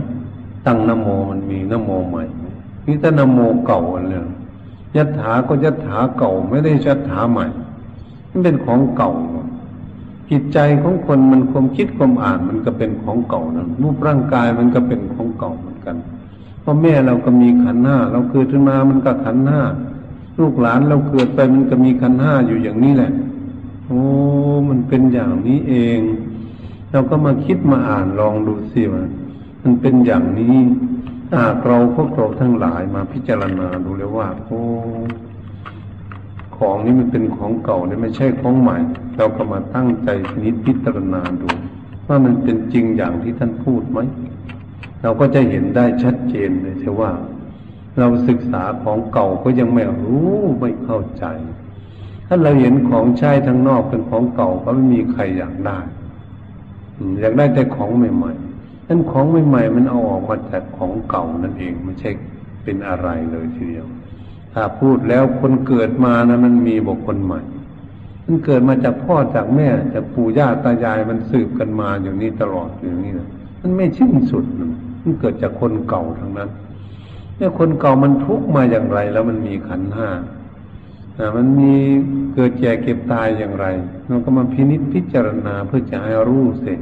ตั้งนโมมันมีนโมใหม่นี่ถ้านโมเก่าอันเรื่งยัตถาก็ยัตถาเก่าไม่ได้ยัตถาใหม่มันเป็นของเก่าจิตใจของคนมันความคิดความอ่านมันก็เป็นของเก่านะรูปร่างกายมันก็เป็นของเก่าเหมือนกันพ่อแม่เราก็มีขันห้าเราเกิดขึ้นมามันก็ขันห้าลูกหลานเราเกิดไปมันก็มีขันห้าอยู่อย่างนี้แหละ โอ้มันเป็นอย่างนี้เอง เราก็มาคิดมาอ่านลองดูสิว่ามันเป็นอย่างนี้หากเราพวกเราทั้งหลายมาพิจารณาดูเลยว่าโอ้ของนี้มันเป็นของเก่าเนี่ยไม่ใช่ของใหม่ เราก็มาตั้งใจนิดพิจารณาดู ว่ามันเป็นจริงอย่างที่ท่านพูดไหมเราก็จะเห็นได้ชัดเจนเลยใช่ว่า เราศึกษาของเก่าก็ยังไม่รู้ไม่เข้าใจ ถ้าเราเห็นของใช้ทางนอกเป็นของเก่าก็ไม่มีใครอยากได้ อยากได้แต่ของใหม่ๆนั้นของใหม่ๆมันเอาออกมาจากของเก่านั่นเองไม่ใช่เป็นอะไรเลยทีเดียว ถ้าพูดแล้วคนเกิดมานะมันมีบุคคลใหม่มันเกิดมาจากพ่อจากแม่จากปู่ย่าตายายมันสืบกันมาอยู่นี้ตลอดอย่างนี้นะมันไม่สิ้นสุดมันเกิดจากคนเก่าทั้งนั้นเนี่ยคนเก่ามันทุกมาอย่างไร แล้วมันมีขันห้า มันมีเกิดแก่เก็บตายอย่างไร เราก็มาพินิจพิจารณาเพื่อจะให้รู้เสร็จ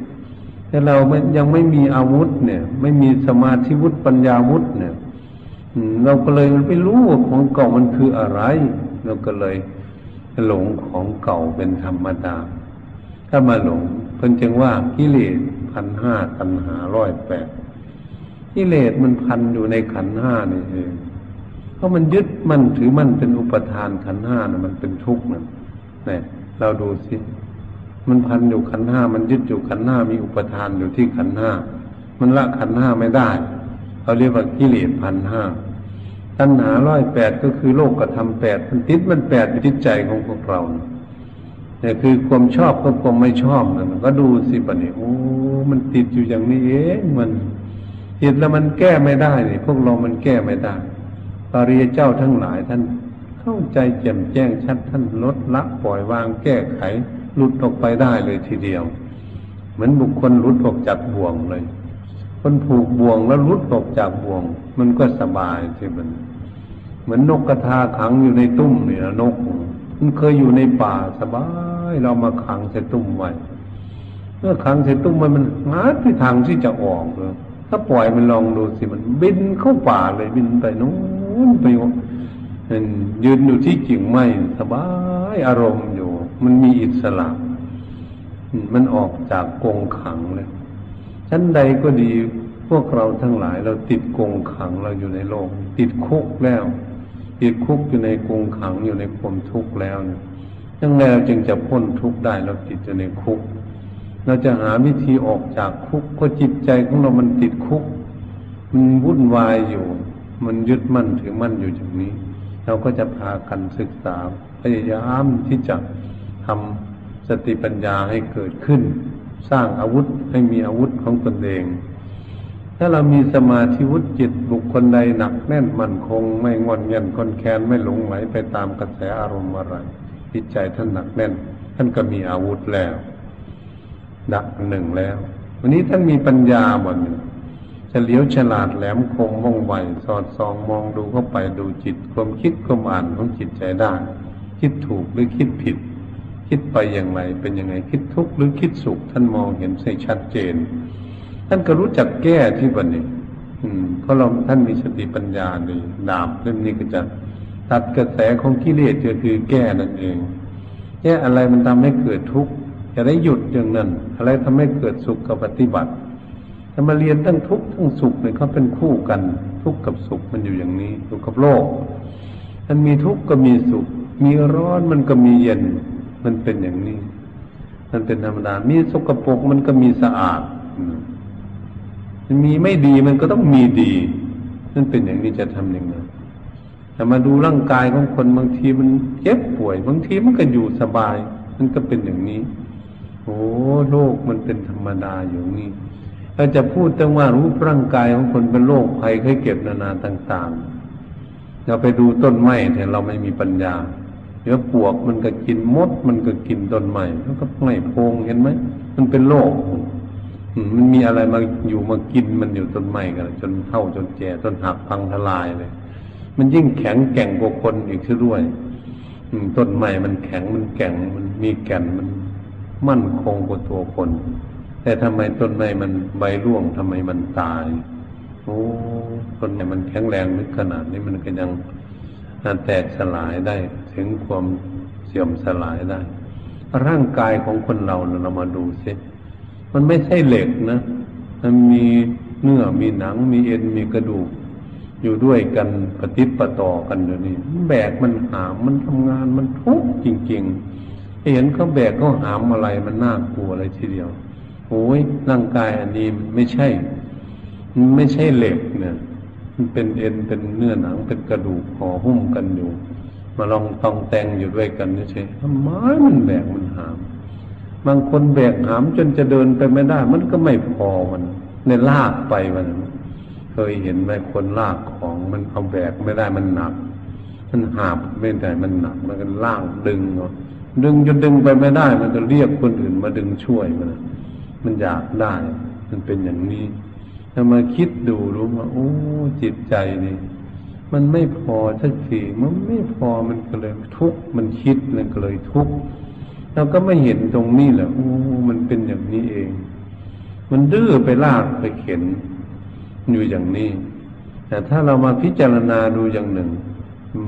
แต่เรายังไม่มีอาวุธเนี่ย ไม่มีสมาธิวุฒิปัญญาวุฒิเนี่ยเราก็เลยมันไม่รู้ว่าของเก่ามันคืออะไร เราก็เลยหลงของเก่าเป็นธรรมดา ถ้ามาหลงเพิ่นจึงว่ากิเลสพันห้าตัณหาร้อยแปดกิเลสมันพันอยู่ในขันห้านี่เอง เพราะมันยึดมันถือมันเป็นอุปทานขันห้านะมันเป็นทุกข์นะเนี่ยเราดูสิมันพันอยู่ขันห้ามันยึดอยู่ขันห้ามีอุปทานอยู่ที่ขันห้ามันละขันห้าไม่ได้เขาเรียกว่ากิเลสพันห้าตัณหาร้อยแปดก็คือโลกกระทำแปดมันติดมันแปดอยู่ที่ใจของพวกเราเนี่ยคือความชอบกับความไม่ชอบนั่นก็ดูสิปะเนี่ยโอ้มันติดอยู่อย่างนี้เองมันติดแล้วมันแก้ไม่ได้เนี่ยพวกเรามันแก้ไม่ได้ ปริยเจ้าทั้งหลายท่านเข้าใจแจ่มแจ้งชัดท่านลดละปล่อยวางแก้ไขหลุดออกไปได้เลยทีเดียว เหมือนบุคคลหลุดออกจากบ่วงเลย คนผูกบ่วงแล้วหลุดออกจากบ่วง มันก็สบายใช่ไหมเหมือนนกกระทาขังอยู่ในตุ้มเนี่ยนก มันเคยอยู่ในป่าสบายเรามาขังใส่ตุ้มไว้เมื่อขังใส่ตุ้มมันมันหาที่ทางที่จะออกเลยถ้าปล่อยมันลองดูสิมันบินเข้าป่าเลยบินไปนู้น ไปยืนอยู่ที่กิ่งไม้สบายอารมณ์อยู่ มันมีอิสระ มันออกจากกงขังเลยชั้นใดก็ดีพวกเราทั้งหลายเราติดกงขังเราอยู่ในโลก ติดคุกแล้ว ติดคุกอยู่ในกรงขังอยู่ในความทุกข์แล้วเนี่ยยังไงเราจึงจะพ้นทุกข์ได้เราติดอยู่ในคุก เราจะหาวิธีออกจากคุกก็จิตใจของเรามันติดคุก มันวุ่นวายอยู่ มันยึดมั่นถือมั่นอยู่อย่างนี้ เราก็จะพากันศึกษา พยายามที่จะทำสติปัญญาให้เกิดขึ้น สร้างอาวุธให้มีอาวุธของตนเอง ถ้าเรามีสมาธิวุฒิจิตบุคคลใดหนักแน่นมั่นคง ไม่งอนเงียนคนแค้นไม่หลงไหลไปตามกระแสอารมณ์อะไรจิตใจท่านหนักแน่น ท่านก็มีอาวุธแล้ว ดักหนึ่งแล้ว วันนี้ท่านมีปัญญาหมดเฉลียวฉลาดแหลมคมว่องไวสอดส่องมองดูเข้าไปดูจิตความคิดความอ่านของจิตใจได้ คิดถูกหรือคิดผิด คิดไปอย่างไรเป็นยังไงคิดทุกข์หรือคิดสุข ท่านมองเห็นใส่ชัดเจน ท่านก็รู้จักแก้ที่บันนี้เพราะเราท่านมีสติปัญญาดีดาบเล่มนี้ก็จะตัดกระแสของกิเลสก็คือแก้นั่นเองแก้อะไรมันทำให้เกิดทุกข์จะได้หยุดอย่างนั้น อะไรทำให้เกิดสุขกับปฏิบัติ ถ้ามาเรียนทั้งทุกข์ทั้งสุขเนี่ยเขาเป็นคู่กัน ทุกข์กับสุขมันอยู่อย่างนี้อยู่กับโลกมันมีทุกข์ก็มีสุข มีร้อนมันก็มีเย็น มันเป็นอย่างนี้ มันเป็นธรรมดา มีสกปรกมันก็มีสะอาดมันมีไม่ดีมันก็ต้องมีดีนั่นเป็นอย่างนี้จะทำยังไงแต่มาดูร่างกายของคนบางทีมันเจ็บป่วย บางทีมันก็อยู่สบาย มันก็เป็นอย่างนี้ โอ้โลกมันเป็นธรรมดาอยู่นี่ เราจะพูดแต่ว่ารูปร่างกายของคนเป็นโรคภัยไข้เก็บนานาต่างๆเราไปดูต้นไม้แต่เราไม่มีปัญญาเดี๋ยวปวกมันก็กินมด มันก็กินต้นไม้แล้วก็ไม่โพงเห็นไหมมันเป็นโรคมันมีอะไรมาอยู่มากินมันอยู่ต้นไม้กันจนเท่าจนแก่จนหักพังทลายเลย มันยิ่งแข็งแก่งกว่าคนอีกชื่อด้วยต้นไม้มันแข็งมันแก่งมันมีแก่นมันมั่นคงกว่าตัวคน แต่ทำไมต้นไม้มันใบร่วงทำไมมันตายโอ้ต้นไม้มันแข็งแรงนึกขนาดนี้มันก็ยังแตกสลายได้ ถึงความเสื่อมสลายได้ ร่างกายของคนเราเรามาดูซิมันไม่ใช่เหล็กนะ มันมีเนื้อมีหนัง มีเอ็นมีกระดูก อยู่ด้วยกันปฏิปต่อกันอยู่นี่แบกมันหามมันทำงานมันทุกข์จริงๆเห็นเขาแบกเขาหามอะไรมันน่ากลัวอะไรทีเดียว โอ้ยร่างกายอันนี้มันไม่ใช่มันไม่ใช่เหล็กเนี่ย มันเป็นเอ็นเป็นเนื้อหนังเป็นกระดูกห่อหุ้มกันอยู่ มาลองตองแตงอยู่ด้วยกันนี่ใช่ทำไมมันแบกมันหาม บางคนแบกหามจนจะเดินไปไม่ได้ มันก็ไม่พอมันในลากไปมันเคยเห็นไหมคนลากของมันเอาแบกไม่ได้มันหนัก มันหาบไม่ได้มันหนักมันก็ลากดึงเนาะดึงจนดึงไปไม่ได้ มันก็เรียกคนอื่นมาดึงช่วยมัน มันอยากได้ มันเป็นอย่างนี้ ถ้ามาคิดดูรู้ว่า โอ้จิตใจนี่ มันไม่พอสักทีมันไม่พอมันก็เลยทุกข์มันคิดมันก็เลยทุกข์เราก็ไม่เห็นตรงนี้แหละโอ้มันเป็นอย่างนี้เอง มันดื้อไปลากไปเข็นอยู่อย่างนี้ แต่ถ้าเรามาพิจารณาดูอย่างหนึ่ง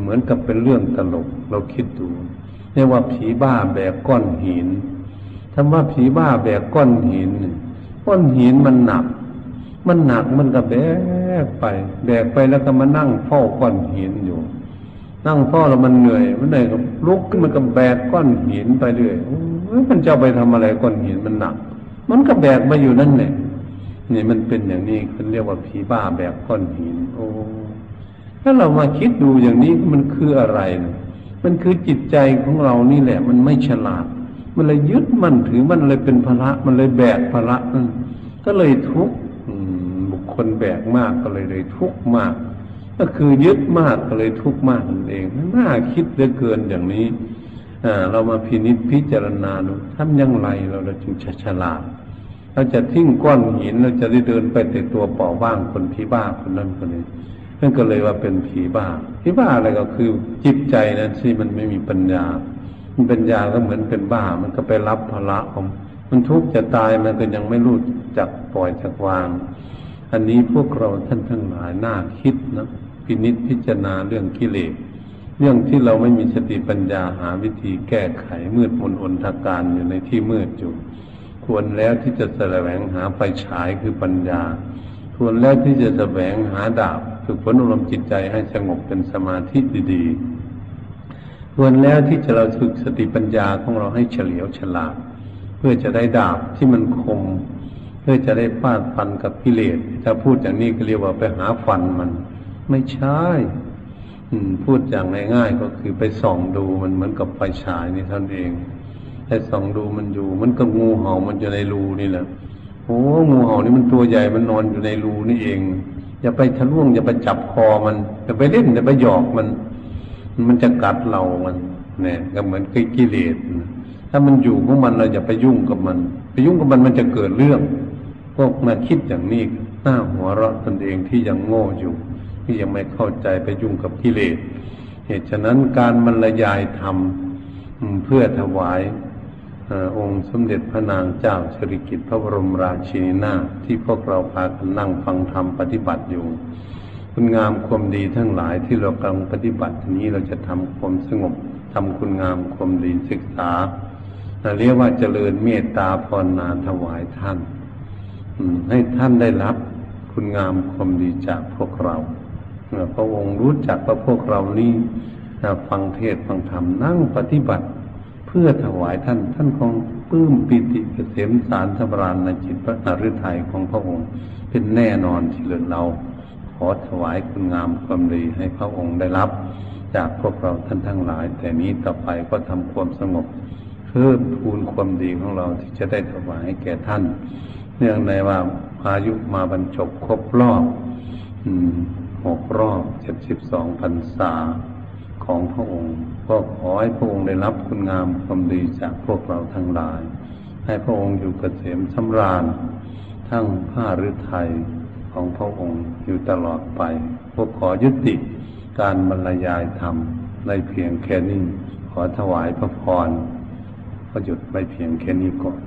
เหมือนกับเป็นเรื่องตลก เราคิดดูเรียกว่าผีบ้าแบกก้อนหิน ถ้าว่าผีบ้าแบกก้อนหินก้อนหินมันหนัก มันหนักมันก็แบกไป แบกไปแล้วก็มานั่งเฝ้าก้อนหินอยู่ นั่งพ่อแล้วมันเหนื่อยมันเหนื่อยก็ลุกขึ้นมันก็แบกก้อนหินไปเรื่อยมันจะไปทำอะไรก้อนหินมันหนัก มันก็แบกมาอยู่นั่นเนี่ยนี่มันเป็นอย่างนี้เขาเรียกว่าผีบ้าแบกก้อนหิน โอ้ถ้าเรามาคิดดูอย่างนี้มันคืออะไรนะมันคือจิตใจของเรานี่แหละ มันไม่ฉลาด มันเลยยึดมันถือมันเลยเป็นภาระ มันเลยแบกภาระนั่นก็เลยทุกข์บุคคลแบกมากก็เลยเลยทุกข์มาก ก็คือยึดมากก็เลยทุกข์มากนั่นเองน่าคิดเหลือเกินอย่างนี้เรามาพินิจพิจารณาดูทำยังไงเราเราจึงฉลาดเราจะทิ้งก้อนหินเราจะได้เดินไปแต่ตัวเปล่าว่างคนผีบ้าคนนั้นคนนี้นั่นก็เลยว่าเป็นผีบ้าผีบ้าอะไรก็คือจิตใจนั้นที่มันไม่มีปัญญา มันปัญญาก็เหมือนเป็นบ้า มันก็ไปรับภาระของมันทุกข์จะตายมันก็ยังไม่รู้จักปล่อยจักวาง อันนี้พวกเราท่านทั้งหลายน่าคิดนะพินิจพิจารณาเรื่องกิเลสเรื่องที่เราไม่มีสติปัญญาหาวิธีแก้ไขมืดมนอนทาการอยู่ในที่มืดอยู่ควรแล้วที่จะแสวงหาไฟฉายคือปัญญา ควรแล้วที่จะแสวงหาดาบฝึกฝนอารมณ์จิตใจให้สงบเป็นสมาธิดีๆ ควรแล้วที่จะเราฝึกสติปัญญาของเราให้เฉลียวฉลาด เพื่อจะได้ดาบที่มันคม เพื่อจะได้ฟาดฟันกับกิเลสถ้าพูดอย่างนี้ก็เรียกว่าไปหาฟันมัน ไม่ใช่พูดอย่างง่ายๆก็คือไปส่องดูมันเหมือนกับไฟฉายนี่ท่านเองให้ส่องดูมันอยู่ มันก็งูเห่ามันอยู่ในรูนี่แหละโอ้งูเห่านี่มันตัวใหญ่มันนอนอยู่ในรูนี่เอง อย่าไปทะลวงอย่าไปจับคอมันอย่าไปเล่นอย่าไปหยอกมัน มันจะกัดเรามันเนี่ยก็เหมือนกิเลสถ้ามันอยู่ของมันเราอย่าไปยุ่งกับมัน ไปยุ่งกับมันมันจะเกิดเรื่อง พวกมาคิดอย่างนี้หน้าหัวเราะตนเองที่ยังโง่อยู่ ที่ยังไม่เข้าใจไปยุ่งกับกิเลสเหตุฉะนั้นการบรรยายธรรมเพื่อถวายองค์สมเด็จพระนางเจ้าสิริกิติ์พระบรมราชินีนาที่พวกเราพากันนั่งฟังธรรมปฏิบัติอยู่ คุณงามความดีทั้งหลายที่เรากำลังปฏิบัตินี้เราจะทำความสงบทำคุณงามความดีศึกษาเรียกว่าเจริญเมตตาภาวนาถวายท่านให้ท่านได้รับคุณงามความดีจากพวกเราพระองค์รู้จักว่าพวกเรานี้ฟังเทศฟังธรรมนั่งปฏิบัติ เพื่อถวายท่านท่านคงปื้มปิติเกษมสารสำราญในจิตพระนฤทัยของพระองค์เป็นแน่นอนที่เหลือเรา อถวายคุณงามความดีให้พระองค์ได้รับ จากพวกเราท่านทั้งหลาย แต่นี้ต่อไปก็ทำความสงบเพิ่มพูนความดีของเราที่จะได้ถวายแก่ท่าน เนื่องในว่าอายุมาบรรจบครบรอบหกรอบเจ็ดสิบสองพรรษาของพระองค์ก็ขอให้พระองค์ได้รับคุณงามความดีจากพวกเราทั้งหลาย ให้พระองค์อยู่เกษมสำราญ ทั้งผ้าฤทัย ของพระองค์อยู่ตลอดไป พวกขอยุติการบรรยายธรรมในเพียงแค่นี้ ขอถวายพระพรก็หยุดไปเพียงแค่นี้ก่อน